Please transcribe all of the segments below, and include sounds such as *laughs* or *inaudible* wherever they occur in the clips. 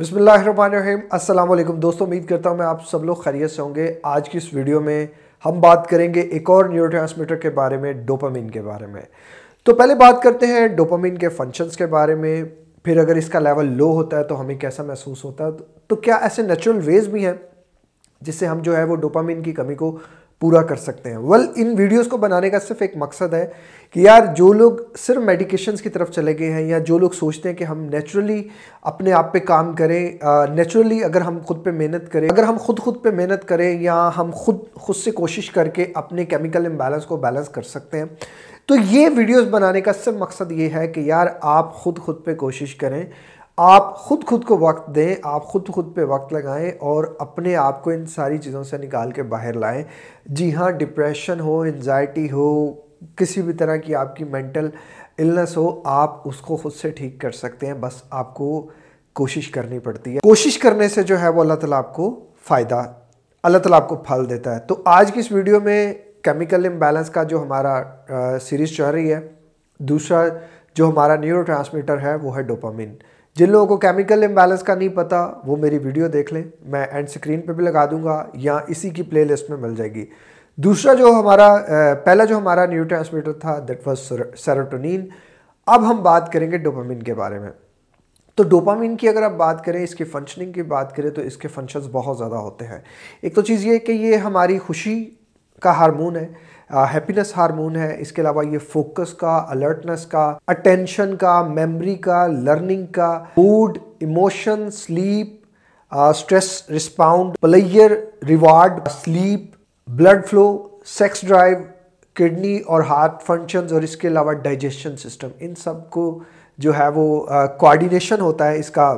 بسم اللہ الرحمن الرحیم۔ السلام علیکم۔ دوستوں امید کرتا ہوں میں آپ سب لوگ خیریت سے ہوں گے۔ آج کی اس ویڈیو میں ہم بات کریں گے ایک اور نیورو ٹرانسمیٹر کے بارے میں ڈوپامین کے بارے میں۔ تو پہلے بات کرتے ہیں ڈوپامین کے فنکشنز کے بارے میں۔ پھر اگر اس کا لیول لو ہوتا ہے تو ہمیں کیسا محسوس ہوتا ہے؟ تو کیا ایسے نیچرل ویز بھی ہیں جس سے ہم جو ہے وہ ڈوپامین کی کمی کو پورا کر سکتے ہیں۔ ول ان ویڈیوز کو بنانے کا صرف ایک مقصد ہے کہ یار جو لوگ صرف میڈیکیشنز کی طرف چلے گئے ہیں یا جو لوگ سوچتے ہیں کہ ہم نیچرلی اپنے آپ پہ کام کریں نیچرلی اگر ہم خود پہ محنت کریں، اگر ہم خود خود پہ محنت کریں یا ہم خود خود سے کوشش کر کے اپنے کیمیکل امبیلنس کو بیلنس کر سکتے ہیں۔ تو یہ ویڈیوز بنانے کا صرف مقصد یہ ہے کہ یار آپ خود خود پہ کوشش کریں۔ آپ خود خود کو وقت دیں، آپ خود خود پہ وقت لگائیں اور اپنے آپ کو ان ساری چیزوں سے نکال کے باہر لائیں۔ جی ہاں ڈپریشن ہو انزائٹی ہو، کسی بھی طرح کی آپ کی مینٹل النس ہو، آپ اس کو خود سے ٹھیک کر سکتے ہیں۔ بس آپ کو کوشش کرنی پڑتی ہے۔ کوشش کرنے سے جو ہے وہ اللہ تعالیٰ آپ کو فائدہ، اللہ تعالیٰ آپ کو پھل دیتا ہے۔ تو آج کی اس ویڈیو میں کیمیکل امبیلنس کا جو ہمارا سیریز چل رہی ہے، دوسرا جو ہمارا نیورو ٹرانسمیٹر ہے وہ ہے ڈوپامین جن لوگوں کو کیمیکل امبیلنس کا نہیں پتا، وہ میری ویڈیو دیکھ لیں۔ میں اینڈ سکرین پہ بھی لگا دوں گا یا اسی کی پلے لسٹ میں مل جائے گی۔ دوسرا جو ہمارا پہلا جو ہمارا نیو ٹرانسمیٹر تھا دیٹ واز سیروٹونین اب ہم بات کریں گے ڈوپامین کے بارے میں۔ تو ڈوپامین کی اگر آپ بات کریں، اس کی فنکشننگ کی بات کریں، تو اس کے فنکشنز بہت زیادہ ہوتے ہیں۔ ایک تو چیز یہ کہ یہ ہماری خوشی کا ہارمون ہے۔ ہیپینس ہارمون ہے۔ اس کے علاوہ یہ فوکس کا الرٹنس کا اٹینشن کا میمری کا لرننگ کا mood emotion sleep stress response pleasure reward sleep blood flow sex drive kidney اور ہارٹ فنکشنز اور اس کے علاوہ ڈائجیشن سسٹم ان سب کو جو ہے وہ کوارڈینیشن ہوتا ہے۔ اس کا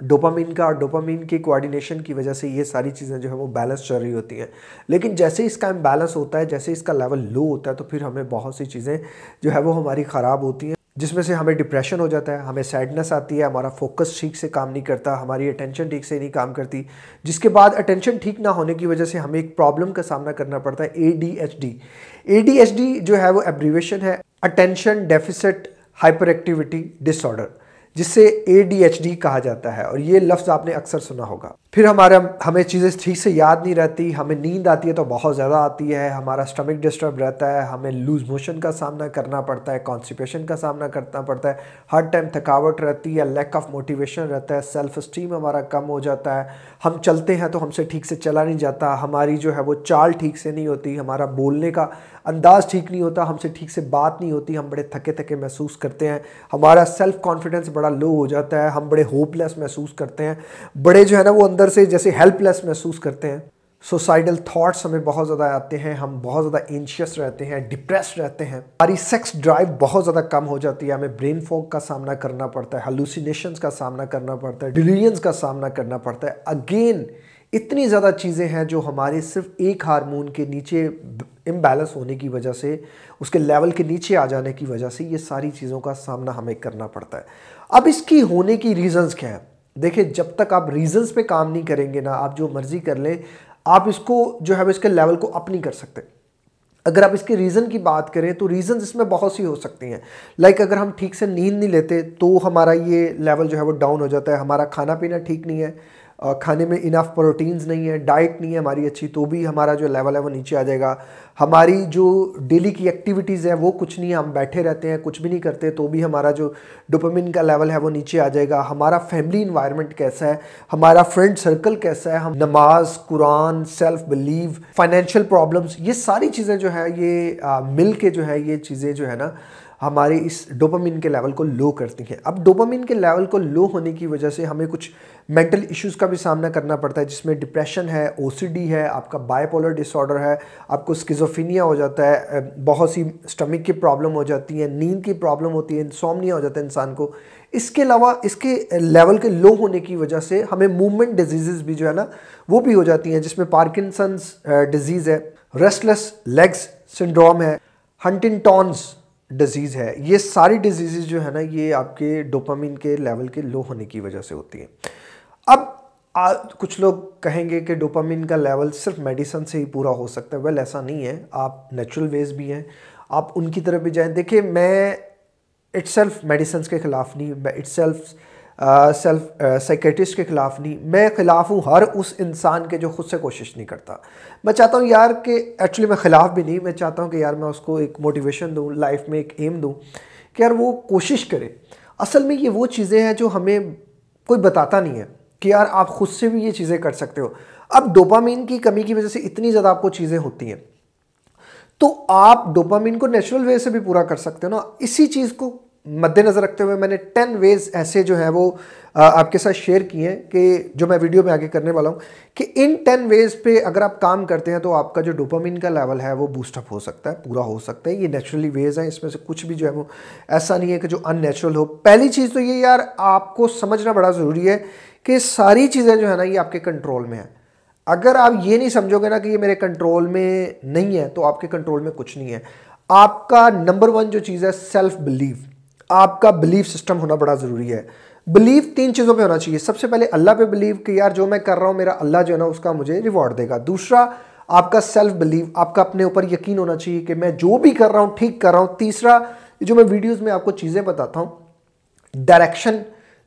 ڈوپامین کا اور ڈوپامین کی کوارڈینیشن کی وجہ سے یہ ساری چیزیں جو ہے وہ بیلنس چل رہی ہوتی ہیں۔ لیکن جیسے اس کا امبیلنس ہوتا ہے، جیسے اس کا لیول لو ہوتا ہے، تو پھر ہمیں بہت سی چیزیں جو ہے وہ ہماری خراب ہوتی ہیں، جس میں سے ہمیں ڈپریشن ہو جاتا ہے، ہمیں سیڈنس آتی ہے، ہمارا فوکس ٹھیک سے کام نہیں کرتا، ہماری اٹینشن ٹھیک سے نہیں کام کرتی۔ جس کے بعد اٹینشن ٹھیک نہ ہونے کی وجہ سے ہمیں ایک پرابلم کا سامنا کرنا پڑتا ہے A D H D A D H D جو ہے وہ ایبریویشن ہے اٹینشن ڈیفیسٹ ہائپر ایکٹیویٹی ڈس آرڈر جس سے اے ڈی ایچ ڈی کہا جاتا ہے اور یہ لفظ آپ نے اکثر سنا ہوگا۔ پھر ہمارا ہمیں چیزیں ٹھیک سے یاد نہیں رہتی، ہمیں نیند آتی ہے تو بہت زیادہ آتی ہے، ہمارا سٹمک ڈسٹرب رہتا ہے، ہمیں لوز موشن کا سامنا کرنا پڑتا ہے کانسٹیپیشن کا سامنا کرنا پڑتا ہے، ہر ٹائم تھکاوٹ رہتی ہے لیک آف موٹیویشن رہتا ہے سیلف اسٹیم ہمارا کم ہو جاتا ہے۔ ہم چلتے ہیں تو ہم سے ٹھیک سے چلا نہیں جاتا، ہماری جو ہے وہ چال ٹھیک سے نہیں ہوتی، ہمارا بولنے کا انداز ٹھیک نہیں ہوتا، ہم سے ٹھیک سے بات نہیں ہوتی، ہم بڑے تھکے تھکے محسوس کرتے ہیں۔ ہمارا سیلف کانفیڈنس بڑا لو ہو جاتا ہے، ہم بڑے ہوپ لیس محسوس کرتے ہیں۔ بڑے جو ہے نا وہ اندر اندر سے جیسے ہیلپ لیس محسوس کرتے ہیں سوسائڈل تھاٹس ہمیں بہت زیادہ آتے ہیں، ہم بہت زیادہ انشیس رہتے ہیں ڈپریس رہتے ہیں۔ ہماری سیکس ڈرائیو بہت زیادہ کم ہو جاتی ہے، ہمیں برین فوک کا سامنا کرنا پڑتا ہے ہلوسینیشنز کا سامنا کرنا پڑتا ہے ڈیلیجنس کا سامنا کرنا پڑتا ہے۔ اگین اتنی زیادہ چیزیں ہیں جو ہمارے صرف ایک ہارمون کے نیچے امبیلنس ہونے کی وجہ سے، اس کے لیول کے نیچے آ جانے کی وجہ سے یہ ساری چیزوں کا سامنا ہمیں کرنا پڑتا ہے۔ اب اس کی ہونے کی ریزنز کیا ہیں؟ دیکھیں، جب تک آپ ریزنز پہ کام نہیں کریں گے نا، آپ جو مرضی کر لیں، آپ اس کو جو ہے، اس کے لیول کو اپ نہیں کر سکتے۔ اگر آپ اس کے ریزن کی بات کریں، تو ریزنز اس میں بہت سی ہو سکتی ہیں۔ لائک اگر ہم ٹھیک سے نیند نہیں لیتے، تو ہمارا یہ لیول جو ہے، وہ ڈاؤن ہو جاتا ہے۔ ہمارا کھانا پینا ٹھیک نہیں ہے۔ کھانے میں انف پروٹینز نہیں ہے ڈائٹ نہیں ہے ہماری اچھی، تو بھی ہمارا جو لیول ہے وہ نیچے آ جائے گا۔ ہماری جو ڈیلی کی ایکٹیویٹیز ہے وہ کچھ نہیں ہے ہم بیٹھے رہتے ہیں، کچھ بھی نہیں کرتے، تو بھی ہمارا جو ڈوپامین کا لیول ہے وہ نیچے آ جائے گا۔ ہمارا فیملی انوائرمنٹ کیسا ہے؟ ہمارا فرینڈ سرکل کیسا ہے؟ ہم نماز، قرآن سیلف بلیو فائنینشیل پرابلمس یہ ساری چیزیں جو ہے، یہ مل کے جو ہے، یہ چیزیں جو ہے نا ہمارے اس ڈوپامین کے لیول کو لو کرتی ہیں۔ اب ڈوپامین کے لیول کو لو ہونے کی وجہ سے ہمیں کچھ مینٹل ایشوز کا بھی سامنا کرنا پڑتا ہے، جس میں ڈپریشن ہے او سی ڈی ہے، آپ کا بائی پولر ڈس آرڈر ہے، آپ کو سکیزوفینیا ہو جاتا ہے بہت سی اسٹمک کی پرابلم ہو جاتی ہیں، نیند کی پرابلم ہوتی ہے انسومنیا ہو جاتا ہے انسان کو۔ اس کے علاوہ اس کے لیول کے لو ہونے کی وجہ سے ہمیں موومنٹ ڈیزیزز بھی جو ہے نا، وہ بھی ہو جاتی ہیں، جس میں پارکنسنس ڈیزیز ہے۔ ریسٹلیس لیگز سنڈروم ہے۔ ہنٹن ٹونز ڈیزیز ہے. یہ ساری ڈیزیزز جو ہے نا، یہ آپ کے ڈوپامین کے لیول کے لو ہونے کی وجہ سے ہوتی ہیں۔ اب کچھ لوگ کہیں گے کہ ڈوپامین کا لیول صرف میڈیسن سے ہی پورا ہو سکتا ہے۔ ویل ایسا نہیں ہے۔ آپ نیچرل ویز بھی ہیں۔ آپ ان کی طرف بھی جائیں۔ دیکھیں، میں اٹ سیلف میڈیسنس کے خلاف نہیں، میں اٹ سیلف سیلف سائیکیٹسٹ کے خلاف نہیں، میں خلاف ہوں، ہر اس انسان کے جو خود سے کوشش نہیں کرتا۔ میں چاہتا ہوں یار کہ ایکچولی میں خلاف بھی نہیں، میں چاہتا ہوں کہ یار میں اس کو ایک موٹیویشن دوں لائف میں ایک ایم دوں کہ یار وہ کوشش کرے۔ اصل میں یہ وہ چیزیں ہیں جو ہمیں کوئی بتاتا نہیں ہے کہ یار آپ خود سے بھی یہ چیزیں کر سکتے ہو۔ اب ڈوپامین کی کمی کی وجہ سے اتنی زیادہ آپ کو چیزیں ہوتی ہیں۔ تو آپ ڈوپامین کو نیچرل وے سے بھی پورا کر سکتے ہو نا، اسی چیز کو مد نظر رکھتے ہوئے میں نے ٹین ویز ایسے جو ہیں وہ آپ کے ساتھ شیئر کیے ہیں کہ جو میں ویڈیو میں آگے کرنے والا ہوں کہ ان ٹین ویز پہ اگر آپ کام کرتے ہیں تو آپ کا جو ڈوپامین کا لیول ہے وہ بوسٹ اپ ہو سکتا ہے، پورا ہو سکتا ہے، یہ نیچرلی ویز ہیں، اس میں سے کچھ بھی جو ہے وہ ایسا نہیں ہے کہ جو ان نیچرل ہو۔ پہلی چیز تو یہ یار، آپ کو سمجھنا بڑا ضروری ہے کہ ساری چیزیں جو ہے نا، یہ آپ کے کنٹرول میں ہیں۔ اگر آپ یہ نہیں سمجھو گے نا کہ یہ میرے کنٹرول میں نہیں ہے، تو آپ کے کنٹرول میں کچھ نہیں ہے۔ آپ کا نمبر ون جو چیز ہے سیلف بلیو آپ کا بلیف سسٹم ہونا بڑا ضروری ہے۔ بلیف تین چیزوں پہ ہونا چاہیے۔ سب سے پہلے اللہ پہ بلیو کہ یار جو میں کر رہا ہوں، میرا اللہ جو ہے نا، اس کا مجھے ریوارڈ دے گا۔ دوسرا، آپ کا سیلف بلیو آپ کا اپنے اوپر یقین ہونا چاہیے کہ میں جو بھی کر رہا ہوں، ٹھیک کر رہا ہوں۔ تیسرا، جو میں ویڈیوز میں آپ کو چیزیں بتاتا ہوں ڈائریکشن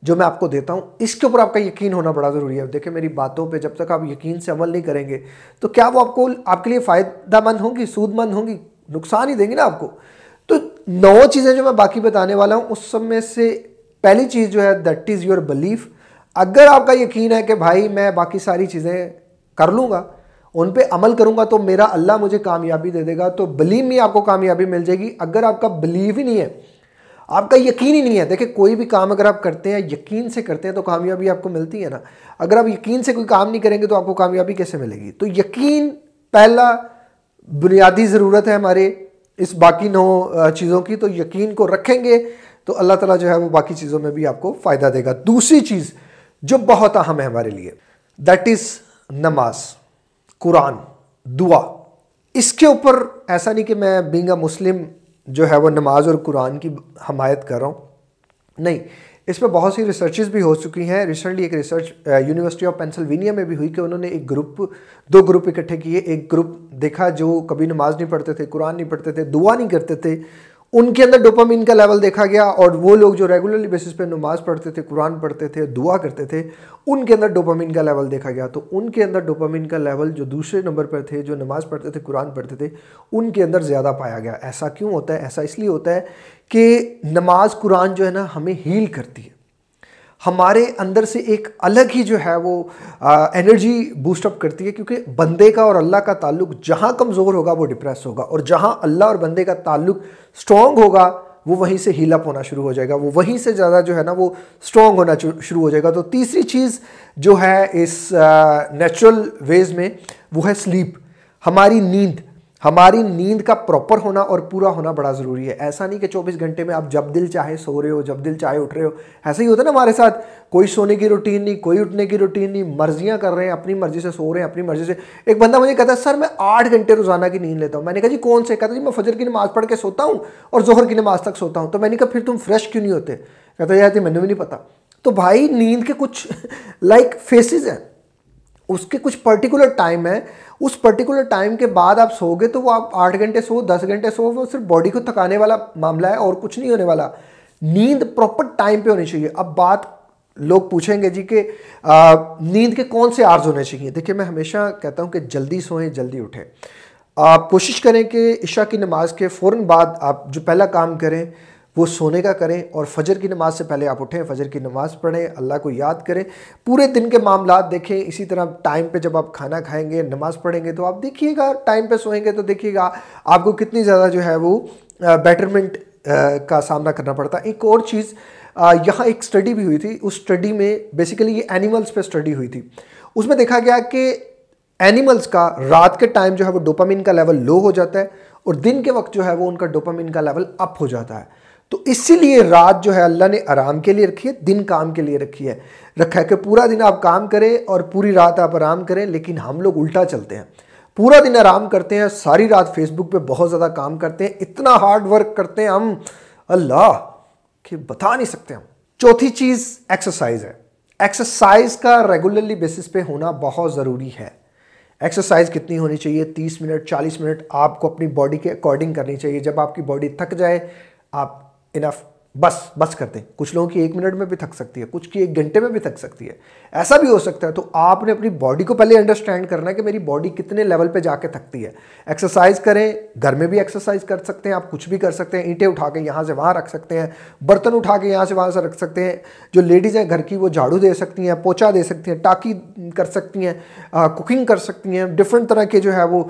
جو میں آپ کو دیتا ہوں، اس کے اوپر آپ کا یقین ہونا بڑا ضروری ہے۔ دیکھیں، میری باتوں پہ جب تک آپ یقین سے عمل نہیں کریں گے، تو کیا وہ آپ کو، آپ کے لیے فائدہ مند ہوں گی، سود مند ہوں گی؟ نقصان ہی دیں گی نا آپ کو۔ نو چیزیں جو میں باقی بتانے والا ہوں، اس سب میں سے پہلی چیز جو ہے دیٹ از یور بلیف اگر آپ کا یقین ہے کہ بھائی میں باقی ساری چیزیں کر لوں گا، ان پہ عمل کروں گا، تو میرا اللہ مجھے کامیابی دے دے گا، تو بلیو میں آپ کو کامیابی مل جائے گی۔ اگر آپ کا بلیو ہی نہیں ہے، آپ کا یقین ہی نہیں ہے، دیکھیں کوئی بھی کام اگر آپ کرتے ہیں، یقین سے کرتے ہیں تو کامیابی آپ کو ملتی ہے نا۔ اگر آپ یقین سے کوئی کام نہیں کریں گے تو آپ کو کامیابی کیسے ملے گی؟ تو یقین پہلا بنیادی ضرورت ہے ہمارے اس باقی نو چیزوں کی تو یقین کو رکھیں گے تو اللہ تعالیٰ جو ہے وہ باقی چیزوں میں بھی آپ کو فائدہ دے گا۔ دوسری چیز جو بہت اہم ہے ہمارے لیے دیٹ از نماز، قرآن، دعا۔ اس کے اوپر ایسا نہیں کہ میں بینگ اے مسلم جو ہے وہ نماز اور قرآن کی حمایت کر رہا ہوں۔ نہیں اس میں بہت سی ریسرچز بھی ہو چکی ہیں. ریسنٹلی ایک ریسرچ یونیورسٹی آف پینسلوینیا میں بھی ہوئی کہ انہوں نے ایک گروپ دو گروپ اکٹھے کیے. ایک گروپ دیکھا جو کبھی نماز نہیں پڑھتے تھے، قرآن نہیں پڑھتے تھے، دعا نہیں کرتے تھے. ان کے اندر ڈوپامین کا لیول دیکھا گیا اور وہ لوگ جو ریگولرلی بیسس پہ نماز پڑھتے تھے، قرآن پڑھتے تھے، دعا کرتے تھے، ان کے اندر ڈوپامین کا لیول دیکھا گیا۔ تو ان کے اندر ڈوپامین کا لیول جو دوسرے نمبر پر تھے، جو نماز پڑھتے تھے، قرآن پڑھتے تھے، ان کے اندر زیادہ پایا گیا۔ ایسا کیوں ہوتا ہے؟ ایسا اس لیے ہوتا ہے کہ نماز قرآن جو ہے نا، ہمیں ہیل کرتی ہے۔ ہمارے اندر سے ایک الگ ہی جو ہے وہ انرجی بوسٹ اپ کرتی ہے، کیونکہ بندے کا اور اللہ کا تعلق جہاں کمزور ہوگا وہ ڈپریس ہوگا، اور جہاں اللہ اور بندے کا تعلق سٹرونگ ہوگا وہ وہیں سے ہیل اپ ہونا شروع ہو جائے گا، وہ وہیں سے زیادہ جو ہے نا وہ سٹرونگ ہونا شروع ہو جائے گا۔ تو تیسری چیز جو ہے اس نیچرل ویز میں وہ ہے سلیپ ہماری نیند ہماری نیند کا پراپر ہونا اور پورا ہونا بڑا ضروری ہے۔ ایسا نہیں کہ چوبیس گھنٹے میں آپ جب دل چاہے سو رہے ہو، جب دل چاہے اٹھ رہے ہو۔ ایسا ہی ہوتا ہے نا ہمارے ساتھ، کوئی سونے کی روٹین نہیں، کوئی اٹھنے کی روٹین نہیں، مرضیاں کر رہے ہیں، اپنی مرضی سے سو رہے ہیں، اپنی مرضی سے۔ ایک بندہ مجھے کہتا ہے، سر، میں آٹھ گھنٹے روزانہ کی نیند لیتا ہوں۔ میں نے کہا جی کون سے؟ کہتا جی میں فجر کی نماز پڑھ کے سوتا ہوں اور ظہر کی نماز تک سوتا ہوں۔ تو میں نے کہا، پھر تم فریش کیوں نہیں ہوتے؟ کہتا جاتی میں نے بھی نہیں پتا۔ تو بھائی، نیند کے کچھ *laughs* لائک فیسز ہیں۔ اس کے کچھ پرٹیکولر ٹائم ہے اس پرٹیکولر ٹائم کے بعد آپ سو گے تو وہ آپ آٹھ گھنٹے سو، دس گھنٹے سو، وہ صرف باڈی کو تھکانے والا معاملہ ہے اور کچھ نہیں ہونے والا۔ نیند پراپر ٹائم پہ ہونی چاہیے۔ اب بات لوگ پوچھیں گے جی کہ نیند کے کون سے آرز ہونے چاہیے؟ دیکھیں، میں ہمیشہ کہتا ہوں کہ جلدی سوئیں، جلدی اٹھیں۔ آپ کوشش کریں کہ عشاء کی نماز کے فوراً بعد آپ جو پہلا کام کریں وہ سونے کا کریں اور فجر کی نماز سے پہلے آپ اٹھیں، فجر کی نماز پڑھیں، اللہ کو یاد کریں۔ پورے دن کے معاملات دیکھیں۔ اسی طرح ٹائم پہ جب آپ کھانا کھائیں گے، نماز پڑھیں گے، تو آپ دیکھیے گا، ٹائم پہ سوئیں گے تو دیکھیے گا آپ کو کتنی زیادہ جو ہے وہ بیٹرمنٹ کا سامنا کرنا پڑتا ایک اور چیز یہاں ایک سٹڈی بھی ہوئی تھی۔ اس سٹڈی میں بیسیکلی یہ اینیملز پہ سٹڈی ہوئی تھی۔ اس میں دیکھا گیا کہ اینیملز کا رات کے ٹائم جو ہے وہ ڈوپامین کا لیول لو ہو جاتا ہے اور دن کے وقت جو ہے وہ ان کا ڈوپامین کا لیول اپ ہو جاتا ہے۔ تو اسی لیے رات جو ہے اللہ نے آرام کے لیے رکھی ہے، دن کام کے لیے رکھی ہے۔ رکھا ہے کہ پورا دن آپ کام کریں اور پوری رات آپ آرام کریں، لیکن ہم لوگ الٹا چلتے ہیں۔ پورا دن آرام کرتے ہیں، ساری رات فیس بک پہ بہت زیادہ کام کرتے ہیں، اتنا ہارڈ ورک کرتے ہیں ہم۔ اللہ، کہ بتا نہیں سکتے ہم۔ چوتھی چیز ایکسرسائز ہے۔ ایکسرسائز کا ریگولرلی بیسس پہ ہونا بہت ضروری ہے۔ ایکسرسائز کتنی ہونی چاہیے؟ تیس منٹ، چالیس منٹ آپ کو اپنی باڈی کے اکارڈنگ کرنی چاہیے۔ جب آپ کی باڈی تھک جائے، آپ انف بس بس کرتے ہیں۔ کچھ لوگوں کی ایک منٹ میں بھی تھک سکتی ہے، کچھ کی ایک گھنٹے میں بھی تھک سکتی ہے۔ ایسا بھی ہو سکتا ہے۔ تو آپ نے اپنی باڈی کو پہلے انڈرسٹینڈ کرنا ہے کہ میری باڈی کتنے لیول پہ جا کے تھکتی ہے۔ ایکسرسائز کریں، گھر میں بھی ایکسرسائز کر سکتے ہیں، آپ کچھ بھی کر سکتے ہیں۔ اینٹیں اٹھا کے یہاں سے وہاں رکھ سکتے ہیں۔ برتن اٹھا کے یہاں سے وہاں سے رکھ سکتے ہیں۔ جو لیڈیز ہیں گھر کی، وہ جھاڑو دے سکتی ہیں، پوچھا دے سکتی ہیں، ٹاکی کر سکتی ہیں کوکنگ کر سکتی ہیں۔ ڈفرینٹ طرح کے جو ہے وہ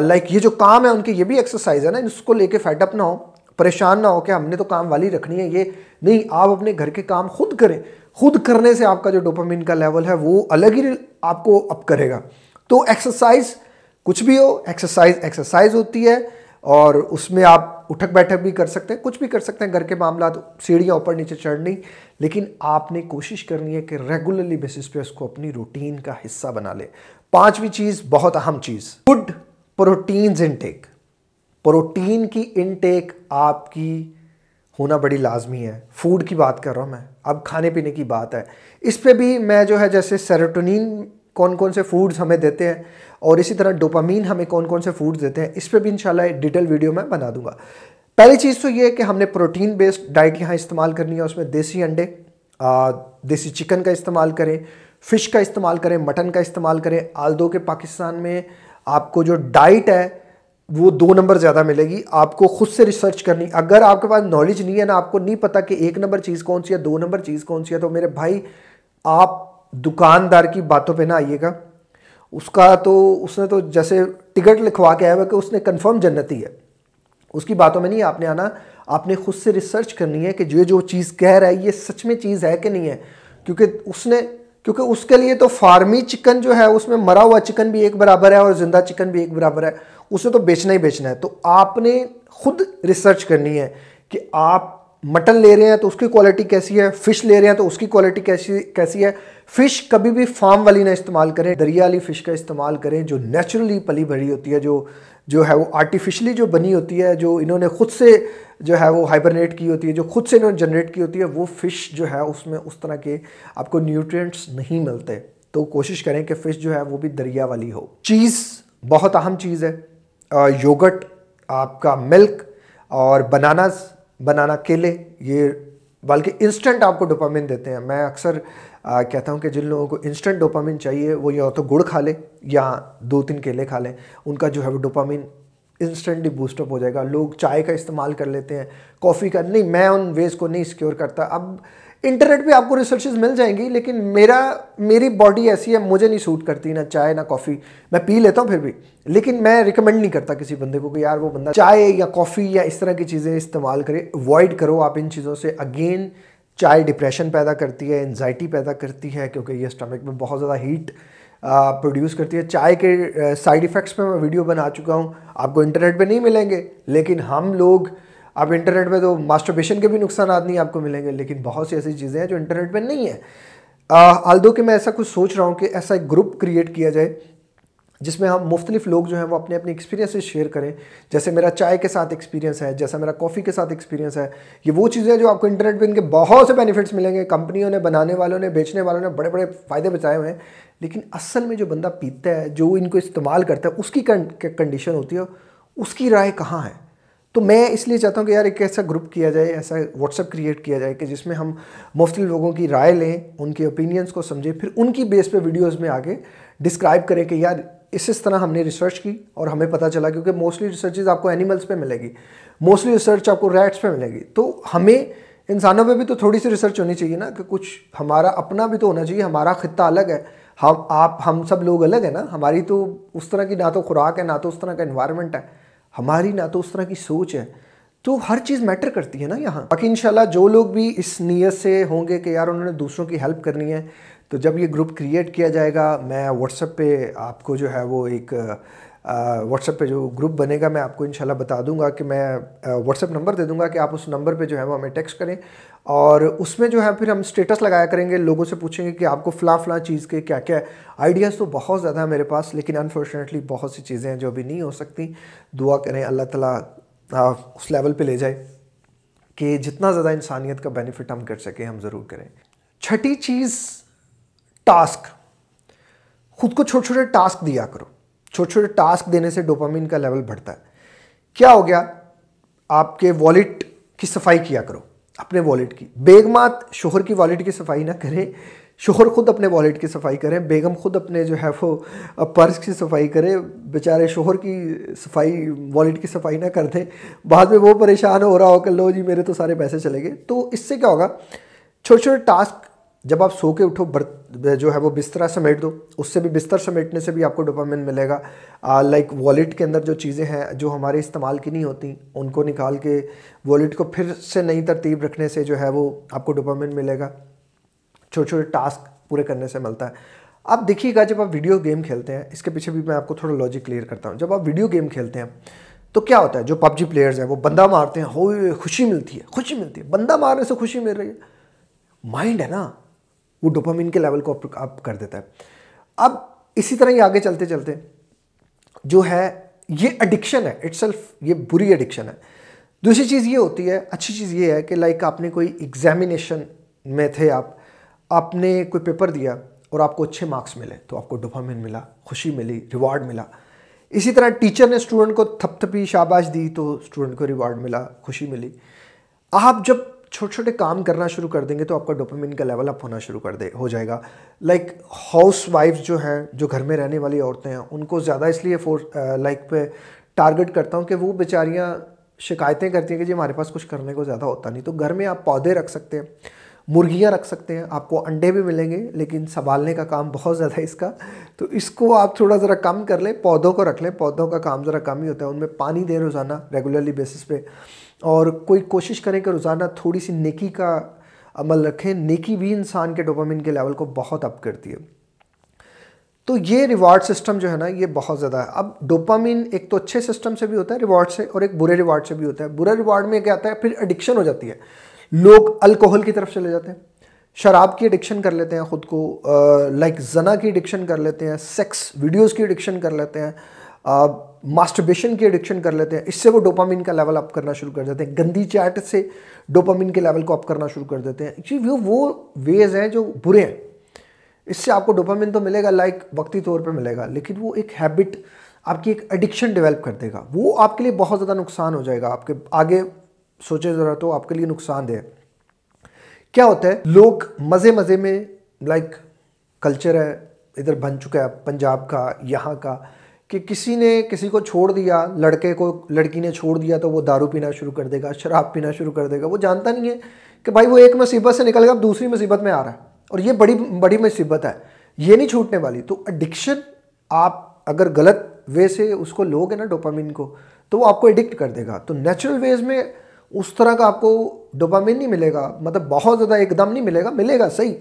لائک یہ جو کام ہے، ان کے یہ بھی ایکسرسائز ہے نا۔ اس کو لے کے فیڈ اپ نہ ہو۔ پریشان نہ ہو کہ ہم نے تو کام والی رکھنی ہے، یہ نہیں، آپ اپنے گھر کے کام خود کریں۔ خود کرنے سے آپ کا جو ڈوپامین کا لیول ہے، وہ الگ ہی آپ کو اپ کرے گا۔ تو ایکسرسائز کچھ بھی ہو ایکسرسائز ایکسرسائز ہوتی ہے اور اس میں آپ اٹھک بیٹھک بھی کر سکتے ہیں، کچھ بھی کر سکتے ہیں۔ گھر کے معاملات، سیڑھیاں اوپر نیچے چڑھنی، لیکن آپ نے کوشش کرنی ہے کہ ریگولرلی بیسس پہ اس کو اپنی روٹین کا حصہ بنا لے۔ پانچویں چیز، بہت اہم چیز گڈ پروٹینز انٹیک پروٹین کی انٹیک آپ کی ہونا بڑی لازمی ہے۔ فوڈ کی بات کر رہا ہوں میں۔ اب کھانے پینے کی بات ہے۔ اس پہ بھی میں جو ہے جیسے سیروٹونین کون کون سے فوڈز ہمیں دیتے ہیں اور اسی طرح ڈوپامین ہمیں کون کون سے فوڈز دیتے ہیں، اس پہ بھی انشاءاللہ ڈیٹیل ویڈیو میں بنا دوں گا۔ پہلی چیز تو یہ ہے کہ ہم نے پروٹین بیسڈ ڈائٹ یہاں استعمال کرنی ہے، اس میں دیسی انڈے دیسی چکن کا استعمال کریں، فش کا استعمال کریں، مٹن کا استعمال کریں۔ آلدو کے پاکستان میں آپ کو جو ڈائٹ ہے وہ دو نمبر زیادہ ملے گی۔ آپ کو خود سے ریسرچ کرنی، اگر آپ کے پاس نالج نہیں ہے نا، آپ کو نہیں پتا کہ ایک نمبر چیز کون سی ہے، دو نمبر چیز کون سی ہے، تو میرے بھائی، آپ دکاندار کی باتوں پہ نہ آئیے گا۔ اس کا تو، اس نے تو جیسے ٹکٹ لکھوا کے آیا ہوا کہ اس نے کنفرم جنتی ہے۔ اس کی باتوں میں نہیں، آپ نے آنا۔ آپ نے خود سے ریسرچ کرنی ہے کہ جو جو چیز کہہ رہا ہے، یہ سچ میں چیز ہے کہ نہیں ہے۔ کیونکہ اس نے کیونکہ اس کے لیے تو فارمی چکن جو ہے، اس میں مرا ہوا چکن بھی ایک برابر ہے اور زندہ چکن بھی ایک برابر ہے۔ اسے تو بیچنا ہی بیچنا ہے۔ تو آپ نے خود ریسرچ کرنی ہے کہ آپ مٹن لے رہے ہیں تو اس کی کوالٹی کیسی ہے فش لے رہے ہیں تو اس کی کوالٹی کیسی کیسی ہے۔ فش کبھی بھی فارم والی نہ استعمال کریں، دریا والی فش کا استعمال کریں جو نیچرلی پلی بھری ہوتی ہے، جو جو ہے وہ آرٹیفیشلی جو بنی ہوتی ہے، جو انہوں نے خود سے جو ہے وہ ہائبرنیٹ کی ہوتی ہے، جو خود سے انہوں نے جنریٹ کی ہوتی ہے، وہ فش جو ہے اس میں اس طرح کے آپ کو نیوٹرینٹس نہیں ملتے۔ تو کوشش کریں کہ فش جو ہے وہ بھی دریا والی ہو۔ چیز بہت اہم چیز ہے۔ یوگٹ آپ کا ملک اور بناناز بنانا کیلے، یہ بلکہ انسٹنٹ آپ کو ڈوپامن دیتے ہیں۔ میں اکثر کہتا ہوں کہ جن لوگوں کو انسٹنٹ ڈوپامن چاہیے، وہ یا تو گڑ کھا لے یا دو تین کیلے کھا لیں، ان کا جو ہے وہ ڈوپامن انسٹنٹلی بوسٹ اپ ہو جائے گا۔ لوگ چائے کا استعمال کر لیتے ہیں کافی کا۔ نہیں، میں ان ویز کو نہیں سیکیور کرتا۔ اب انٹرنیٹ پہ آپ کو ریسرچز مل جائیں گی، لیکن میرا، میری باڈی ایسی ہے، مجھے نہیں سوٹ کرتی نہ چائے نہ کافی میں پی لیتا ہوں پھر بھی، لیکن میں ریکمینڈ نہیں کرتا کسی بندے کو کہ یار وہ بندہ چائے یا کافی یا اس طرح کی چیزیں استعمال کرے۔ اوائڈ کرو آپ ان چیزوں سے۔ اگین چائے ڈپریشن پیدا کرتی ہے انزائٹی پیدا کرتی ہے کیونکہ یہ اسٹمک میں بہت زیادہ ہیٹ پروڈیوس کرتی ہے۔ چائے کے سائیڈ ایفیکٹس پہ میں ویڈیو بنا چکا ہوں۔ آپ کو انٹرنیٹ پہ نہیں ملیں گے، لیکن ہم لوگ اب انٹرنیٹ پہ تو ماسٹربیشن کے بھی نقصانات نہیں آپ کو ملیں گے، لیکن بہت سی ایسی چیزیں ہیں جو انٹرنیٹ پہ نہیں ہیں۔ آلدو کہ میں ایسا کچھ سوچ رہا ہوں کہ ایسا ایک گروپ کریٹ کیا جائے۔ جس میں ہم مختلف لوگ جو ہیں وہ اپنے اپنے ایکسپیرینسز شیئر کریں۔ جیسے میرا چائے کے ساتھ ایکسپیرینس ہے، جیسا میرا کافی کے ساتھ ایکسپیرینس ہے۔ یہ وہ چیزیں جو آپ کو انٹرنیٹ پہ ان کے بہت سے بینیفٹس ملیں گے۔ کمپنیوں نے، بنانے والوں نے، بیچنے والوں نے بڑے بڑے فائدے بچائے ہوئے ہیں۔ لیکن اصل میں جو بندہ پیتا ہے، جو ان کو استعمال کرتا ہے، اس کی کنڈیشن ہوتی ہے، اس کی رائے کہاں ہے؟ تو میں اس لیے چاہتا ہوں کہ یار ایک ایسا گروپ کیا جائے، ایسا واٹس ایپ کریٹ کیا جائے کہ جس میں ہم مختلف لوگوں کی رائے لیں، ان کے اوپینینس کو سمجھیں، پھر ان کی بیس پہ ویڈیوز میں آگے ڈسکرائب کریں کہ یار اس اس طرح ہم نے ریسرچ کی اور ہمیں پتہ چلا کیونکہ موسٹلی ریسرچز آپ کو اینیملس پہ ملے گی. موسٹلی ریسرچ آپ کو ریٹس پہ ملے گی. تو ہمیں انسانوں پہ بھی تو تھوڑی سی ریسرچ ہونی چاہیے نا کہ کچھ ہمارا اپنا بھی تو ہونا چاہیے، ہمارا خطہ الگ ہے. ہم آپ ہم سب لوگ الگ ہیں نا. ہماری تو اس طرح کی نہ تو خوراک ہے، نہ تو اس طرح کا انوائرمنٹ ہے. ہماری نہ تو اس طرح کی سوچ ہے. تو ہر چیز میٹر کرتی ہے نا یہاں. باقی انشاءاللہ جو لوگ بھی اس نیت سے ہوں گے کہ یار انہوں نے دوسروں کی ہیلپ کرنی ہے تو جب یہ گروپ کریٹ کیا جائے گا، میں واٹس ایپ پہ آپ کو جو ہے وہ ایک واٹس ایپ پہ جو گروپ بنے گا، میں آپ کو انشاءاللہ بتا دوں گا کہ میں واٹس ایپ نمبر دے دوں گا کہ آپ اس نمبر پہ جو ہے وہ ہمیں ٹیکسٹ کریں۔ اور اس میں جو ہے پھر ہم اسٹیٹس لگایا کریں گے، لوگوں سے پوچھیں گے کہ آپ کو فلاں فلاں چیز کے کیا کیا آئیڈیاز تو بہت زیادہ ہیں میرے پاس، لیکن انفارچونیٹلی بہت سی چیزیں ہیں جو ابھی نہیں ہو سکتی۔ دعا کریں اللہ تعالیٰ اس لیول پہ لے جائے کہ جتنا زیادہ انسانیت کا بینیفٹ ہم کر سکیں، ہم ضرور کریں۔ چھٹی چیز ٹاسک خود کو چھوٹے چھوٹے ٹاسک دیا کرو۔ چھوٹے چھوٹے ٹاسک دینے سے ڈوپامین کا لیول بڑھتا ہے۔ کیا ہو گیا؟ آپ کے والیٹ کی صفائی کیا کرو۔ اپنے والیٹ کی۔ بیگمات شوہر کی والیٹ کی صفائی نہ کریں شوہر خود اپنے والیٹ کی صفائی کریں بیگم خود اپنے جو ہے وہ پرس کی صفائی کرے۔ بیچارے شوہر کی صفائی والیٹ کی صفائی نہ کر دیں بعد میں وہ پریشان ہو رہا ہو کہ لو جی میرے تو سارے پیسے چلے گئے۔ تو اس سے کیا ہوگا؟ چھوٹے چھوٹے ٹاسک جب آپ سو کے اٹھو جو ہے وہ بستر سمیٹ دو، اس سے بھی، بستر سمیٹنے سے بھی آپ کو ڈوپامن ملے گا۔ لائک والیٹ کے اندر جو چیزیں ہیں، جو ہمارے استعمال کی نہیں ہوتی، ان کو نکال کے والیٹ کو پھر سے نئی ترتیب رکھنے سے جو ہے وہ آپ کو ڈوپامن ملے گا۔ چھوٹے چھوٹے ٹاسک پورے کرنے سے ملتا ہے۔ آپ دیکھیے گا جب آپ ویڈیو گیم کھیلتے ہیں، اس کے پیچھے بھی میں آپ کو تھوڑا لاجک کلیئر کرتا ہوں۔ جب آپ ویڈیو گیم کھیلتے ہیں، تو کیا ہوتا ہے؟ جو پب جی پلیئرز ہیں، وہ بندہ مارتے ہیں ہو خوشی ملتی ہے، خوشی ملتی ہے۔ بندہ مارنے سے خوشی مل رہی ہے۔ مائنڈ ہے نا؟ وہ ڈوپامین کے لیول کو اپ کر دیتا ہے۔ اب اسی طرح یہ آگے چلتے چلتے جو ہے یہ اڈکشن ہے اٹ سیلف یہ بری اڈکشن ہے۔ دوسری چیز یہ ہوتی ہے، اچھی چیز یہ ہے کہ لائک آپ نے کوئی ایگزامینیشن میں تھے آپ آپ نے کوئی پیپر دیا اور آپ کو اچھے مارکس ملے تو آپ کو ڈوپامین ملا، خوشی ملی ریوارڈ ملا۔ اسی طرح ٹیچر نے اسٹوڈنٹ کو تھپ تھپی شاباش دی تو اسٹوڈنٹ کو ریوارڈ ملا، خوشی ملی۔ آپ جب چھوٹے چھوٹے کام کرنا شروع کر دیں گے تو آپ کا ڈوپامین کا لیول اپ ہونا شروع کر دے ہو جائے گا. لائک ہاؤس وائف جو ہیں، جو گھر میں رہنے والی عورتیں ہیں، ان کو زیادہ اس لیے فور لائک پہ ٹارگٹ کرتا ہوں کہ وہ بیچاریاں شکایتیں کرتی ہیں کہ جی ہمارے پاس کچھ کرنے کو زیادہ ہوتا نہیں۔ تو گھر میں آپ پودے رکھ سکتے ہیں، مرغیاں رکھ سکتے ہیں، آپ کو انڈے بھی ملیں گے، لیکن سنبھالنے کا کام بہت زیادہ ہے اس کا۔ تو اس کو آپ تھوڑا ذرا کم کر لیں، پودوں کو رکھ لیں۔ پودوں کا کام ذرا کم ہی ہوتا ہے، ان میں پانی دیں روزانہ ریگولرلی بیسس پہ۔ اور کوئی کوشش کریں کہ روزانہ تھوڑی سی نیکی کا عمل رکھیں، نیکی بھی انسان کے ڈوپامین کے لیول کو بہت اپ کرتی ہے۔ تو یہ ریوارڈ سسٹم جو ہے نا، یہ بہت زیادہ ہے۔ اب ڈوپامین ایک تو اچھے سسٹم سے بھی ہوتا ہے ریوارڈ سے، اور ایک برے ریوارڈ سے بھی ہوتا ہے۔ برے ریوارڈ میں کیا آتا ہے؟ پھر اڈکشن ہو جاتی ہے۔ لوگ الکوہل کی طرف چلے جاتے ہیں، شراب کی اڈکشن کر لیتے ہیں خود کو لائک زنا کی اڈکشن کر لیتے ہیں سیکس ویڈیوز کی اڈکشن کر لیتے ہیں۔ ماسٹربیشن کی اڈکشن کر لیتے ہیں، اس سے وہ ڈوپامین کا لیول اپ کرنا شروع کر دیتے ہیں۔ گندی چیٹ سے ڈوپامین کے لیول کو اپ کرنا شروع کر دیتے ہیں۔ ایکچولی وہ وہ ویز ہیں جو برے ہیں۔ اس سے آپ کو ڈوپامین تو ملے گا لائک وقتی طور پہ ملے گا، لیکن وہ ایک ہیبٹ آپ کی ایک ایڈکشن ڈیولپ کر دے گا۔ وہ آپ کے لیے بہت زیادہ نقصان ہو جائے گا۔ آپ کے آگے سوچے ذرا تو آپ کے لیے نقصان دہ کیا ہوتا ہے؟ لوگ مزے مزے میں لائک کلچر ہے، ادھر بن چکا ہے پنجاب کا، یہاں کا۔ کہ کسی نے کسی کو چھوڑ دیا، لڑکے کو، لڑکی نے چھوڑ دیا تو وہ دارو پینا شروع کر دے گا، شراب پینا شروع کر دے گا۔ وہ جانتا نہیں ہے کہ بھائی وہ ایک مصیبت سے نکل گا اب دوسری مصیبت میں آ رہا ہے۔ اور یہ بڑی بڑی مصیبت ہے۔ یہ نہیں چھوٹنے والی۔ تو اڈکشن آپ اگر غلط وے سے اس کو لوگ ہیں نا ڈوپامین کو، تو وہ آپ کو ایڈکٹ کر دے گا۔ تو نیچرل ویز میں اس طرح کا آپ کو ڈوپامین نہیں ملے گا۔ مطلب بہت زیادہ ایک دم نہیں ملے گا ملے گا، صحیح۔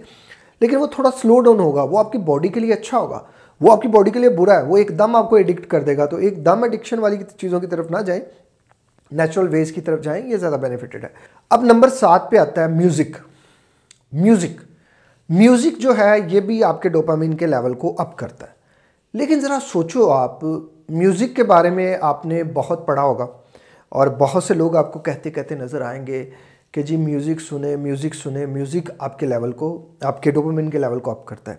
لیکن وہ تھوڑا سلو ڈاؤن ہوگا، وہ آپ کی باڈی کے لیے اچھا ہوگا۔ وہ آپ کی باڈی کے لیے برا ہے، وہ ایک دم آپ کو ایڈکٹ کر دے گا۔ تو ایک دم ایڈکشن والی چیزوں کی طرف نہ جائیں۔ نیچرل ویز کی طرف جائیں، یہ زیادہ بینیفٹڈ ہے۔ اب نمبر سات پہ آتا ہے میوزک میوزک میوزک جو ہے، یہ بھی آپ کے ڈوپامین کے لیول کو اپ کرتا ہے۔ لیکن ذرا سوچو آپ میوزک کے بارے میں آپ نے بہت پڑھا ہوگا اور بہت سے لوگ آپ کو کہتے کہتے نظر آئیں گے۔ کہ جی میوزک سنیں میوزک سنیں میوزک آپ کے لیول کو، آپ کے ڈوپامین کے لیول کو اپ کرتا ہے۔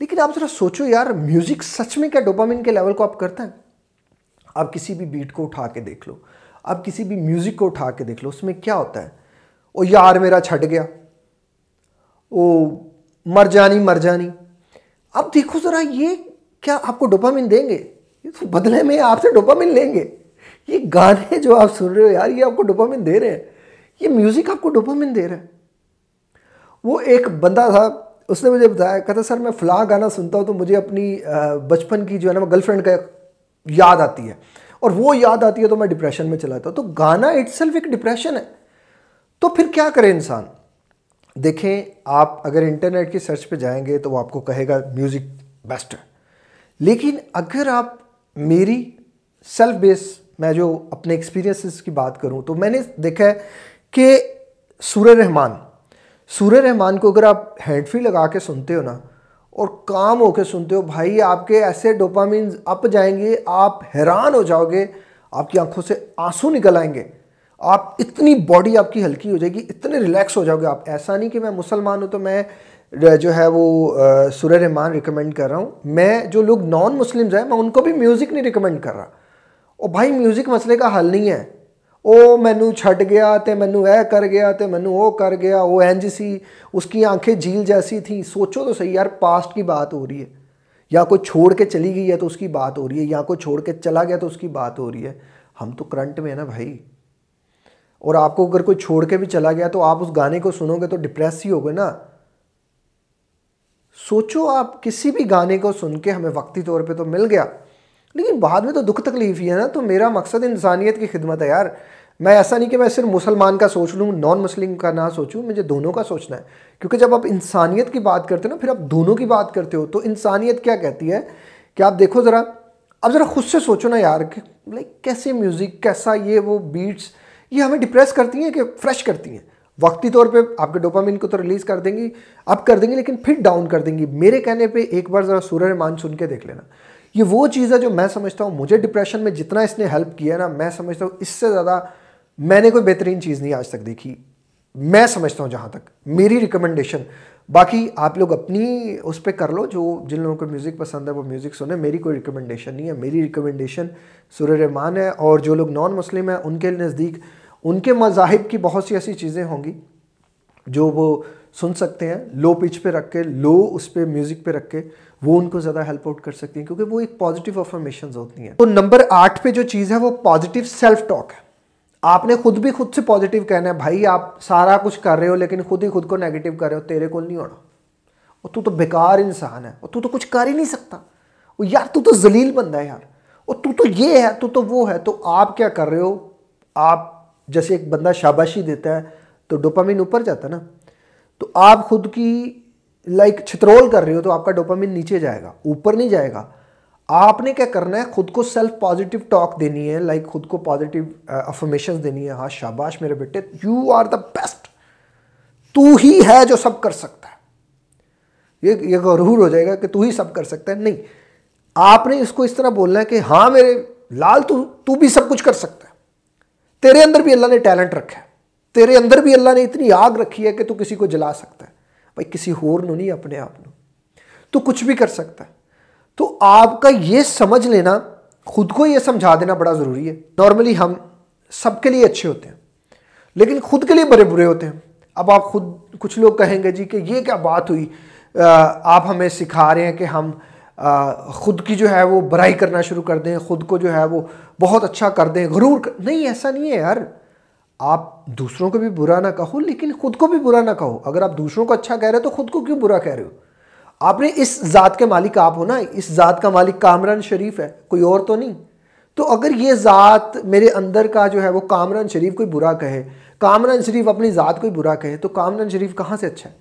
لیکن آپ ذرا سوچو یار میوزک سچ میں کیا ڈوپامین کے لیول کو آپ کرتا ہے؟ آپ کسی بھی بیٹ کو اٹھا کے دیکھ لو۔ آپ کسی بھی میوزک کو اٹھا کے دیکھ لو، اس میں کیا ہوتا ہے؟ او یار میرا چھٹ گیا۔ او مر جانی مر جانی۔ اب دیکھو ذرا، یہ کیا آپ کو ڈوپامین دیں گے؟ یہ تو بدلے میں آپ سے ڈوپامین لیں گے۔ یہ گانے جو آپ سن رہے ہو یار، یہ آپ کو ڈوپامین دے رہے ہیں۔ یہ میوزک آپ کو ڈوپامین دے رہے ہیں وہ ایک بندہ تھا، اس نے مجھے بتایا، کہتا سر، میں فلاں گانا سنتا ہوں تو مجھے اپنی بچپن کی جو ہے نا گرل فرینڈ کا یاد آتی ہے۔ اور وہ یاد آتی ہے تو میں ڈپریشن میں چلاتا ہوں۔ تو گانا اٹ سیلف ایک ڈپریشن ہے۔ تو پھر کیا کرے انسان؟ دیکھیں، آپ اگر انٹرنیٹ کی سرچ پہ جائیں گے تو وہ آپ کو کہے گا میوزک بیسٹ ہے لیکن اگر آپ میری سیلف بیس میں جو اپنے ایکسپیرینسز کی بات کروں، تو میں نے دیکھا ہے کہ سورہ رحمان سورہ رحمان کو اگر آپ ہینڈ فری لگا کے سنتے ہو نا، اور کام ہو کے سنتے ہو، بھائی آپ کے ایسے ڈوپامینز اپ جائیں گے، آپ حیران ہو جاؤ گے، آپ کی آنکھوں سے آنسو نکل آئیں گے، آپ اتنی باڈی آپ کی ہلکی ہو جائے گی، اتنے ریلیکس ہو جاؤ گے آپ۔ ایسا نہیں کہ میں مسلمان ہوں تو میں جو ہے وہ سورہ رحمان ریکمنڈ کر رہا ہوں۔ میں جو لوگ نان مسلمز ہیں، میں ان کو بھی میوزک نہیں ریکمنڈ کر رہا۔ اور بھائی میوزک مسئلے کا حل نہیں ہے۔ ਉਹ ਮੈਨੂੰ ਛੱਡ ਗਿਆ ਤੇ ਮੈਨੂੰ ਇਹ ਕਰ ਗਿਆ ਤੇ ਮੈਨੂੰ ਉਹ ਕਰ ਗਿਆ، ਉਹ ਇੰਜ اس کی آنکھیں جھیل جیسی تھیں سوچو تو صحیح یار پاسٹ کی بات ہو رہی ہے یا کوئی چھوڑ کے چلی گئی ہے تو اس کی بات ہو رہی ہے یا کوئی چھوڑ کے چلا گیا تو اس کی بات ہو رہی ہے ہم تو کرنٹ میں ہیں نا بھائی اور آپ کو اگر کوئی چھوڑ کے بھی چلا گیا تو آپ اس گانے کو سنو گے تو ڈپریس ہی ہوگے نا سوچو آپ کسی بھی گانے کو سن کے ہمیں وقتی طور پہ تو مل گیا لیکن بعد میں تو دکھ تکلیف ہی ہے نا، تو میرا مقصد انسانیت کی خدمت ہے یار۔ میں ایسا نہیں کہ میں صرف مسلمان کا سوچ لوں نان مسلم کا نہ سوچوں، مجھے دونوں کا سوچنا ہے۔ کیونکہ جب آپ انسانیت کی بات کرتے ہو نا، پھر آپ دونوں کی بات کرتے ہو، تو انسانیت کیا کہتی ہے کہ آپ دیکھو ذرا اب ذرا خود سے سوچو نا یار کہ لائک کیسے میوزک کیسا یہ وہ بیٹس یہ ہمیں ڈپریس کرتی ہیں کہ فریش کرتی ہیں؟ وقتی طور پہ آپ کے ڈوپامین کو تو ریلیز کر دیں گی اپ کر دیں گی، لیکن پھر ڈاؤن کر دیں گی۔ میرے کہنے پہ ایک بار ذرا سورہ رحمان سن کے دیکھ لینا۔ یہ وہ چیز ہے جو میں سمجھتا ہوں، مجھے ڈپریشن میں جتنا اس نے ہیلپ کیا ہے نا، میں سمجھتا ہوں اس سے زیادہ میں نے کوئی بہترین چیز نہیں آج تک دیکھی۔ میں سمجھتا ہوں جہاں تک، میری ریکمنڈیشن باقی آپ لوگ اپنی اس پہ کر لو، جو جن لوگوں کو میوزک پسند ہے، وہ میوزک سنیں۔ میری کوئی ریکمنڈیشن نہیں ہے۔ میری ریکمنڈیشن سر رحمان ہے اور جو لوگ نان مسلم ہیں، ان کے نزدیک، ان کے مذاہب کی بہت سی ایسی چیزیں ہوں گی جو وہ سن سکتے ہیں، لو پچ پہ رکھ کے، لو اس پہ میوزک پہ رکھ کے۔ وہ ان کو زیادہ ہیلپ آؤٹ کر سکتی ہیں کیونکہ وہ ایک پازیٹیو افرمیشنز ہوتی ہیں۔ تو نمبر آٹھ پہ جو چیز ہے وہ پازیٹیو سیلف ٹاک ہے۔ آپ نے خود بھی خود سے پازیٹیو کہنا ہے، بھائی، آپ سارا کچھ کر رہے ہو لیکن خود ہی خود کو نیگیٹیو کر رہے ہو، تیرے کو نہیں ہونا۔ اور تو تو بیکار انسان ہے، اور تو تو کچھ کر ہی نہیں سکتا۔ اور یار، تو تو ذلیل بندہ ہے یار۔ اور تو تو یہ ہے، تو تو وہ ہے۔ تو آپ کیا کر رہے ہو؟ آپ جیسے ایک بندہ شاباشی دیتا ہے تو ڈوپامین اوپر جاتا ہے نا۔ تو آپ خود کی لائک like چھترول کر رہے ہو تو آپ کا ڈوپامین نیچے جائے گا اوپر نہیں جائے گا آپ نے کیا کرنا ہے خود کو سیلف پازیٹیو ٹاک دینی ہے لائک like خود کو پازیٹیو افرمیشن دینی ہے ہاں شاباش میرے بیٹے یو آر دا بیسٹ تو ہی ہے جو سب کر سکتا ہے یہ یہ غرور ہو جائے گا کہ تو ہی سب کر سکتا ہے نہیں آپ نے اس کو اس طرح بولنا ہے کہ ہاں میرے لال تو تو بھی سب کچھ کر سکتا ہے تیرے اندر بھی اللہ نے ٹیلنٹ رکھا ہے تیرے اندر بھی اللہ نے اتنی آگ رکھی ہے کہ تو کسی کو جلا سکتا ہے بھائی کسی ہور نو نہیں، اپنے آپ نو۔ تو کچھ بھی کر سکتا ہے۔ تو آپ کا یہ سمجھ لینا، خود کو یہ سمجھا دینا بڑا ضروری ہے۔ نارملی ہم سب کے لیے اچھے ہوتے ہیں، لیکن خود کے لیے برے برے ہوتے ہیں۔ اب آپ خود، کچھ لوگ کہیں گے جی کہ یہ کیا بات ہوئی؟ آپ ہمیں سکھا رہے ہیں کہ ہم خود کی جو ہے وہ برائی کرنا شروع کر دیں، خود کو جو ہے وہ بہت اچھا کر دیں، غرور نہیں، ایسا نہیں ہے یار۔ آپ دوسروں کو بھی برا نہ کہو، لیکن خود کو بھی برا نہ کہو۔ اگر آپ دوسروں کو اچھا کہہ رہے تو خود کو کیوں برا کہہ رہے ہو؟ آپ نے اس ذات کے مالک آپ ہو نا، اس ذات کا مالک کامران شریف ہے، کوئی اور تو نہیں۔ تو اگر یہ ذات میرے اندر کا جو ہے وہ کامران شریف کوئی برا کہے، کامران شریف اپنی ذات کوئی برا کہے، تو کامران شریف کہاں سے اچھا ہے؟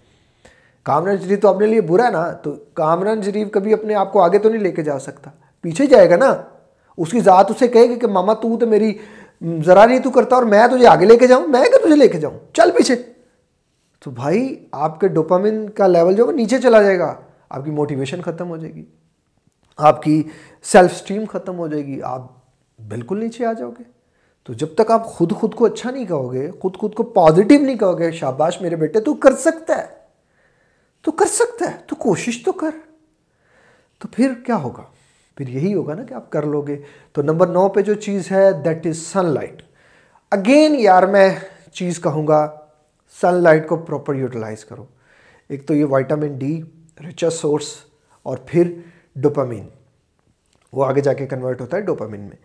کامران شریف تو اپنے لیے برا ہے نا، تو کامران شریف کبھی اپنے آپ کو آگے تو نہیں لے کے جا سکتا، پیچھے جائے گا نا۔ اس کی ذات اسے کہے گی کہ ماما تو تو میری ذرا نہیں تو کرتا اور میں تجھے آگے لے کے جاؤں، میں کہ تجھے لے کے جاؤں، چل پیچھے۔ تو بھائی، آپ کے ڈوپامن کا لیول جو نیچے چلا جائے گا، آپ کی موٹیویشن ختم ہو جائے گی، آپ کی سیلف اسٹیم ختم ہو جائے گی، آپ بالکل نیچے آ جاؤ گے۔ تو جب تک آپ خود خود کو اچھا نہیں کہو گے، خود خود کو پازیٹیو نہیں کہو گے، شاباش میرے بیٹے، تو کر سکتا ہے۔ تو کر سکتا ہے، تو کوشش تو کر۔ تو پھر کیا ہوگا؟ پھر یہی ہوگا نا کہ آپ کر لو گے۔ تو نمبر نو پہ جو چیز ہے that is sunlight again یار، میں چیز کہوں گا سن لائٹ کو پراپر یوٹیلائز کرو۔ ایک تو یہ وائٹامن ڈی ریچر سورس اور پھر ڈوپامین وہ آگے جا کے کنورٹ ہوتا ہے ڈوپامین میں۔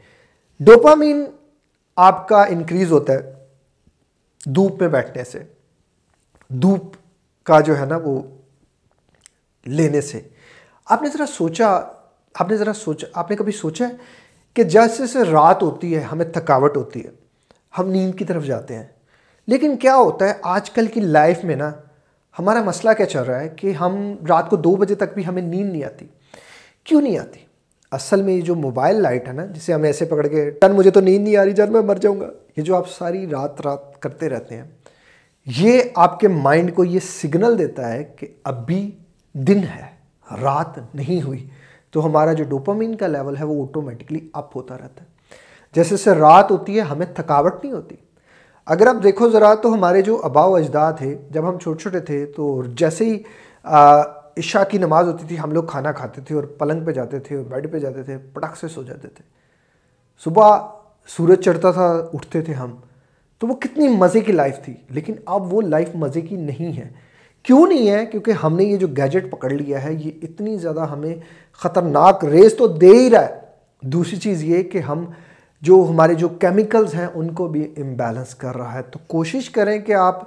ڈوپامین آپ کا انکریز ہوتا ہے دوپ میں بیٹھنے سے۔ دوپ کا جو ہے نا، وہ لینے سے۔ آپ نے ذرا سوچا آپ نے ذرا سوچا، آپ نے کبھی سوچا ہے کہ جیسے سے رات ہوتی ہے، ہمیں تھکاوٹ ہوتی ہے، ہم نیند کی طرف جاتے ہیں۔ لیکن کیا ہوتا ہے، آج کل کی لائف میں نا، ہمارا مسئلہ کیا چل رہا ہے کہ ہم رات کو دو بجے تک بھی ہمیں نیند نہیں آتی۔ کیوں نہیں آتی؟ اصل میں یہ جو موبائل لائٹ ہے نا، جسے ہم ایسے پکڑ کے، ٹن مجھے تو نیند نہیں آ رہی جان میں مر جاؤں گا۔ یہ جو آپ ساری رات رات کرتے رہتے ہیں، یہ آپ کے مائنڈ کو یہ سگنل دیتا ہے کہ ابھی دن ہے، رات نہیں ہوئی۔ تو ہمارا جو ڈوپامین کا لیول ہے وہ آٹومیٹکلی اپ ہوتا رہتا ہے۔ جیسے سے رات ہوتی ہے، ہمیں تھکاوٹ نہیں ہوتی۔ اگر آپ دیکھو ذرا تو ہمارے جو اباؤ اجداد تھے جب ہم چھوٹے چھوٹے تھے تو جیسے ہی عشاء کی نماز ہوتی تھی، ہم لوگ کھانا کھاتے تھے اور پلنگ پہ جاتے تھے اور بیڈ پہ جاتے تھے، پٹک سے سو جاتے تھے۔ صبح سورج چڑھتا تھا، اٹھتے تھے ہم۔ تو وہ کتنی مزے کی لائف تھی۔ لیکن اب وہ لائف مزے کی نہیں ہے۔ کیوں نہیں ہے؟ کیونکہ ہم نے یہ جو گیجٹ پکڑ لیا ہے، یہ اتنی زیادہ ہمیں خطرناک ریس تو دے ہی رہا ہے۔ دوسری چیز یہ کہ ہم جو ہمارے جو کیمیکلز ہیں، ان کو بھی امبیلنس کر رہا ہے۔ تو کوشش کریں کہ آپ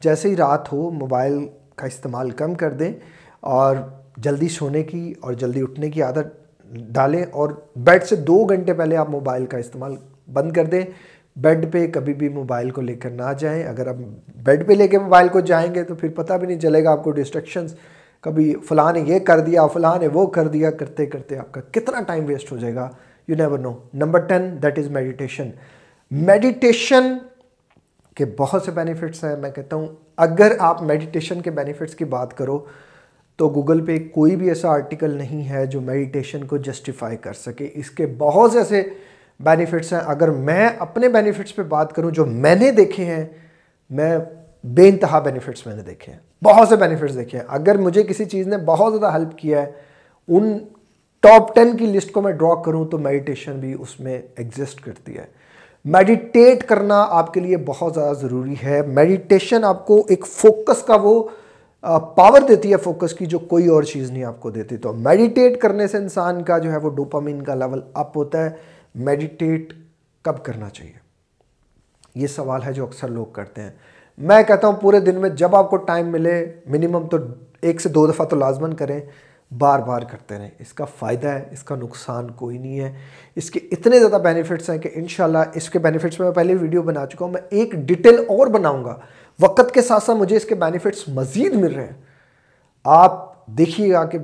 جیسے ہی رات ہو، موبائل کا استعمال کم کر دیں اور جلدی سونے کی اور جلدی اٹھنے کی عادت ڈالیں اور بیڈ سے دو گھنٹے پہلے آپ موبائل کا استعمال بند کر دیں۔ بیڈ پہ کبھی بھی موبائل کو لے کر نہ جائیں۔ اگر آپ بیڈ پہ لے کے موبائل کو جائیں گے تو پھر پتہ بھی نہیں چلے گا آپ کو ڈسٹریکشنز کبھی فلاں نے یہ کر دیا، فلاں نے وہ کر دیا، کرتے کرتے آپ کا کتنا ٹائم ویسٹ ہو جائے گا؟ You never know number ten that is meditation meditation کے بہت سے بینیفٹس ہیں، میں کہتا ہوں، اگر آپ میڈیٹیشن کے بینیفٹس کی بات کرو، تو گوگل پہ کوئی بھی ایسا آرٹیکل نہیں ہے جو میڈیٹیشن کو جسٹیفائی کر سکے۔ اس کے بہت سے ایسے بینیفٹس ہیں۔ اگر میں اپنے بینیفٹس پہ بات کروں جو میں نے دیکھے ہیں، میں بے انتہا بینیفٹس میں نے دیکھے ہیں۔ بہت سے بینیفٹس دیکھے ہیں۔ اگر مجھے کسی چیز نے بہت زیادہ ہیلپ کیا ہے، ان ٹاپ ٹین کی لسٹ کو میں ڈرا کروں تو میڈیٹیشن بھی اس میں ایگزسٹ کرتی ہے۔ میڈیٹیٹ کرنا آپ کے لیے بہت زیادہ ضروری ہے۔ میڈیٹیشن آپ کو ایک فوکس کا وہ پاور دیتی ہے فوکس کی جو کوئی اور چیز نہیں آپ کو دیتی۔ تو میڈیٹیٹ کرنے سے انسان کا جو ہے وہ ڈوپامین کا لیول اپ ہوتا ہے۔ میڈیٹیٹ کب کرنا چاہیے؟ یہ سوال ہے جو اکثر لوگ کرتے ہیں۔ میں کہتا ہوں پورے دن میں جب آپ کو ٹائم ملے منیمم تو ایک سے دو دفعہ تو لازمن کریں، بار بار کرتے رہیں۔ اس کا فائدہ ہے، اس کا نقصان کوئی نہیں ہے۔ اس کے اتنے زیادہ بینیفٹس ہیں کہ انشاءاللہ اس کے بینیفٹس میں پہلے ویڈیو بنا چکا ہوں۔ میں ایک ڈیٹیل اور بناؤں گا۔ وقت کے ساتھ ساتھ مجھے اس کے بینیفٹس مزید مل رہے ہیں۔ آپ دیکھیے گا کہ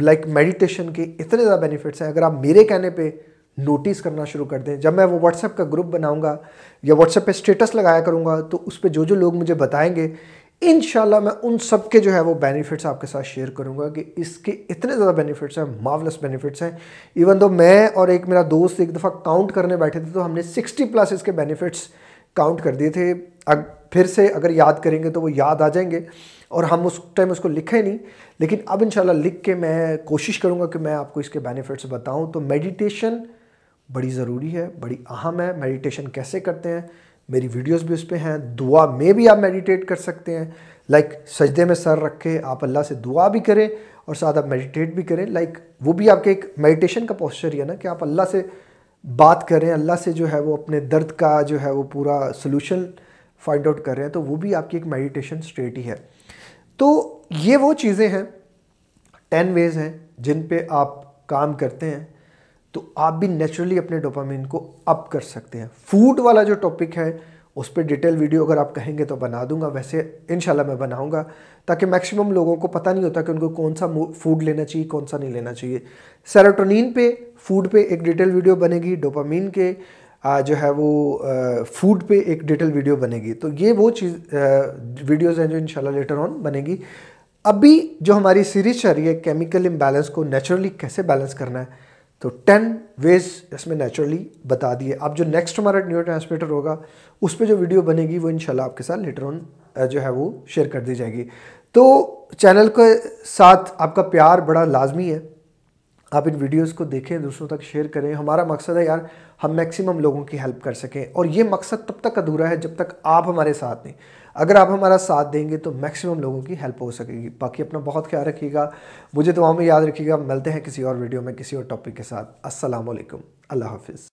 لائک میڈیٹیشن کے اتنے زیادہ بینیفٹس ہیں۔ اگر آپ میرے کہنے پہ نوٹس کرنا شروع کر دیں۔ جب میں وہ واٹس ایپ کا گروپ بناؤں گا یا واٹس ایپ پہ اسٹیٹس لگایا کروں گا تو اس پہ جو جو لوگ مجھے بتائیں گے، انشاءاللہ میں ان سب کے جو ہے وہ بینیفٹس آپ کے ساتھ شیئر کروں گا کہ اس کے اتنے زیادہ بینیفٹس ہیں ماولس بینیفٹس ہیں۔ ایون دو میں اور ایک میرا دوست ایک دفعہ کاؤنٹ کرنے بیٹھے تھے تو ہم نے سکسٹی پلس اس کے بینیفٹس کاؤنٹ کر دیے تھے۔ پھر سے اگر یاد کریں گے تو وہ یاد آ جائیں گے۔ اور ہم اس ٹائم اس کو لکھے نہیں، لیکن اب انشاءاللہ لکھ کے میں کوشش کروں گا کہ میں آپ کو اس کے بینیفٹس بتاؤں۔ تو میڈیٹیشن بڑی ضروری ہے، بڑی اہم ہے۔ میڈیٹیشن کیسے کرتے ہیں؟ میری ویڈیوز بھی اس پہ ہیں۔ دعا میں بھی آپ میڈیٹیٹ کر سکتے ہیں۔ لائک سجدے میں سر رکھ کے آپ اللہ سے دعا بھی کریں اور ساتھ آپ میڈیٹیٹ بھی کریں۔ لائک وہ بھی آپ کے ایک میڈیٹیشن کا پوسچر ہی ہے نا کہ آپ اللہ سے بات کریں، اللہ سے جو ہے وہ اپنے درد کا جو ہے وہ پورا سلوشن فائنڈ آؤٹ کر رہے ہیں، تو وہ بھی آپ کی ایک میڈیٹیشن اسٹیٹ ہی ہے۔ تو یہ وہ چیزیں ہیں ٹین ویز ہیں جن پہ آپ کام کرتے ہیں۔ تو آپ بھی نیچرلی اپنے ڈوپامین کو اپ کر سکتے ہیں۔ فوڈ والا جو ٹاپک ہے، اس پہ ڈیٹیل ویڈیو اگر آپ کہیں گے تو بنا دوں گا۔ ویسے انشاءاللہ میں بناؤں گا تاکہ میکسیمم لوگوں کو پتہ نہیں ہوتا کہ ان کو کون سا فوڈ لینا چاہیے، کون سا نہیں لینا چاہیے۔ سیروٹونین پہ فوڈ پہ ایک ڈیٹیل ویڈیو بنے گی۔ ڈوپامین کے جو ہے وہ فوڈ پہ ایک ڈیٹیل ویڈیو بنے گی۔ تو یہ وہ چیز ویڈیوز ہیں جو انشاءاللہ لیٹر آن بنے گی۔ ابھی جو ہماری سیریز چل رہی ہے کیمیکل امبیلنس کو نیچرلی کیسے بیلنس کرنا ہے؟ تو ٹین ویز اس میں نیچرلی بتا دیے۔ اب جو نیکسٹ ہمارا نیو ٹرانسمیٹر ہوگا، اس پہ جو ویڈیو بنے گی، وہ انشاءاللہ آپ کے ساتھ لیٹر آن جو ہے وہ شیئر کر دی جائے گی۔ تو چینل کے ساتھ آپ کا پیار بڑا لازمی ہے۔ آپ ان ویڈیوز کو دیکھیں، دوسروں تک شیئر کریں۔ ہمارا مقصد ہے یار، ہم میکسیمم لوگوں کی ہیلپ کر سکیں۔ اور یہ مقصد تب تک ادھورا ہے جب تک آپ ہمارے ساتھ نہیں۔ اگر آپ ہمارا ساتھ دیں گے تو میکسیمم لوگوں کی ہیلپ ہو سکے گی۔ باقی اپنا بہت خیال رکھیے گا۔ مجھے تو میں یاد رکھیے گا۔ ملتے ہیں کسی اور ویڈیو میں کسی اور ٹاپک کے ساتھ۔ السلام علیکم۔ اللہ حافظ۔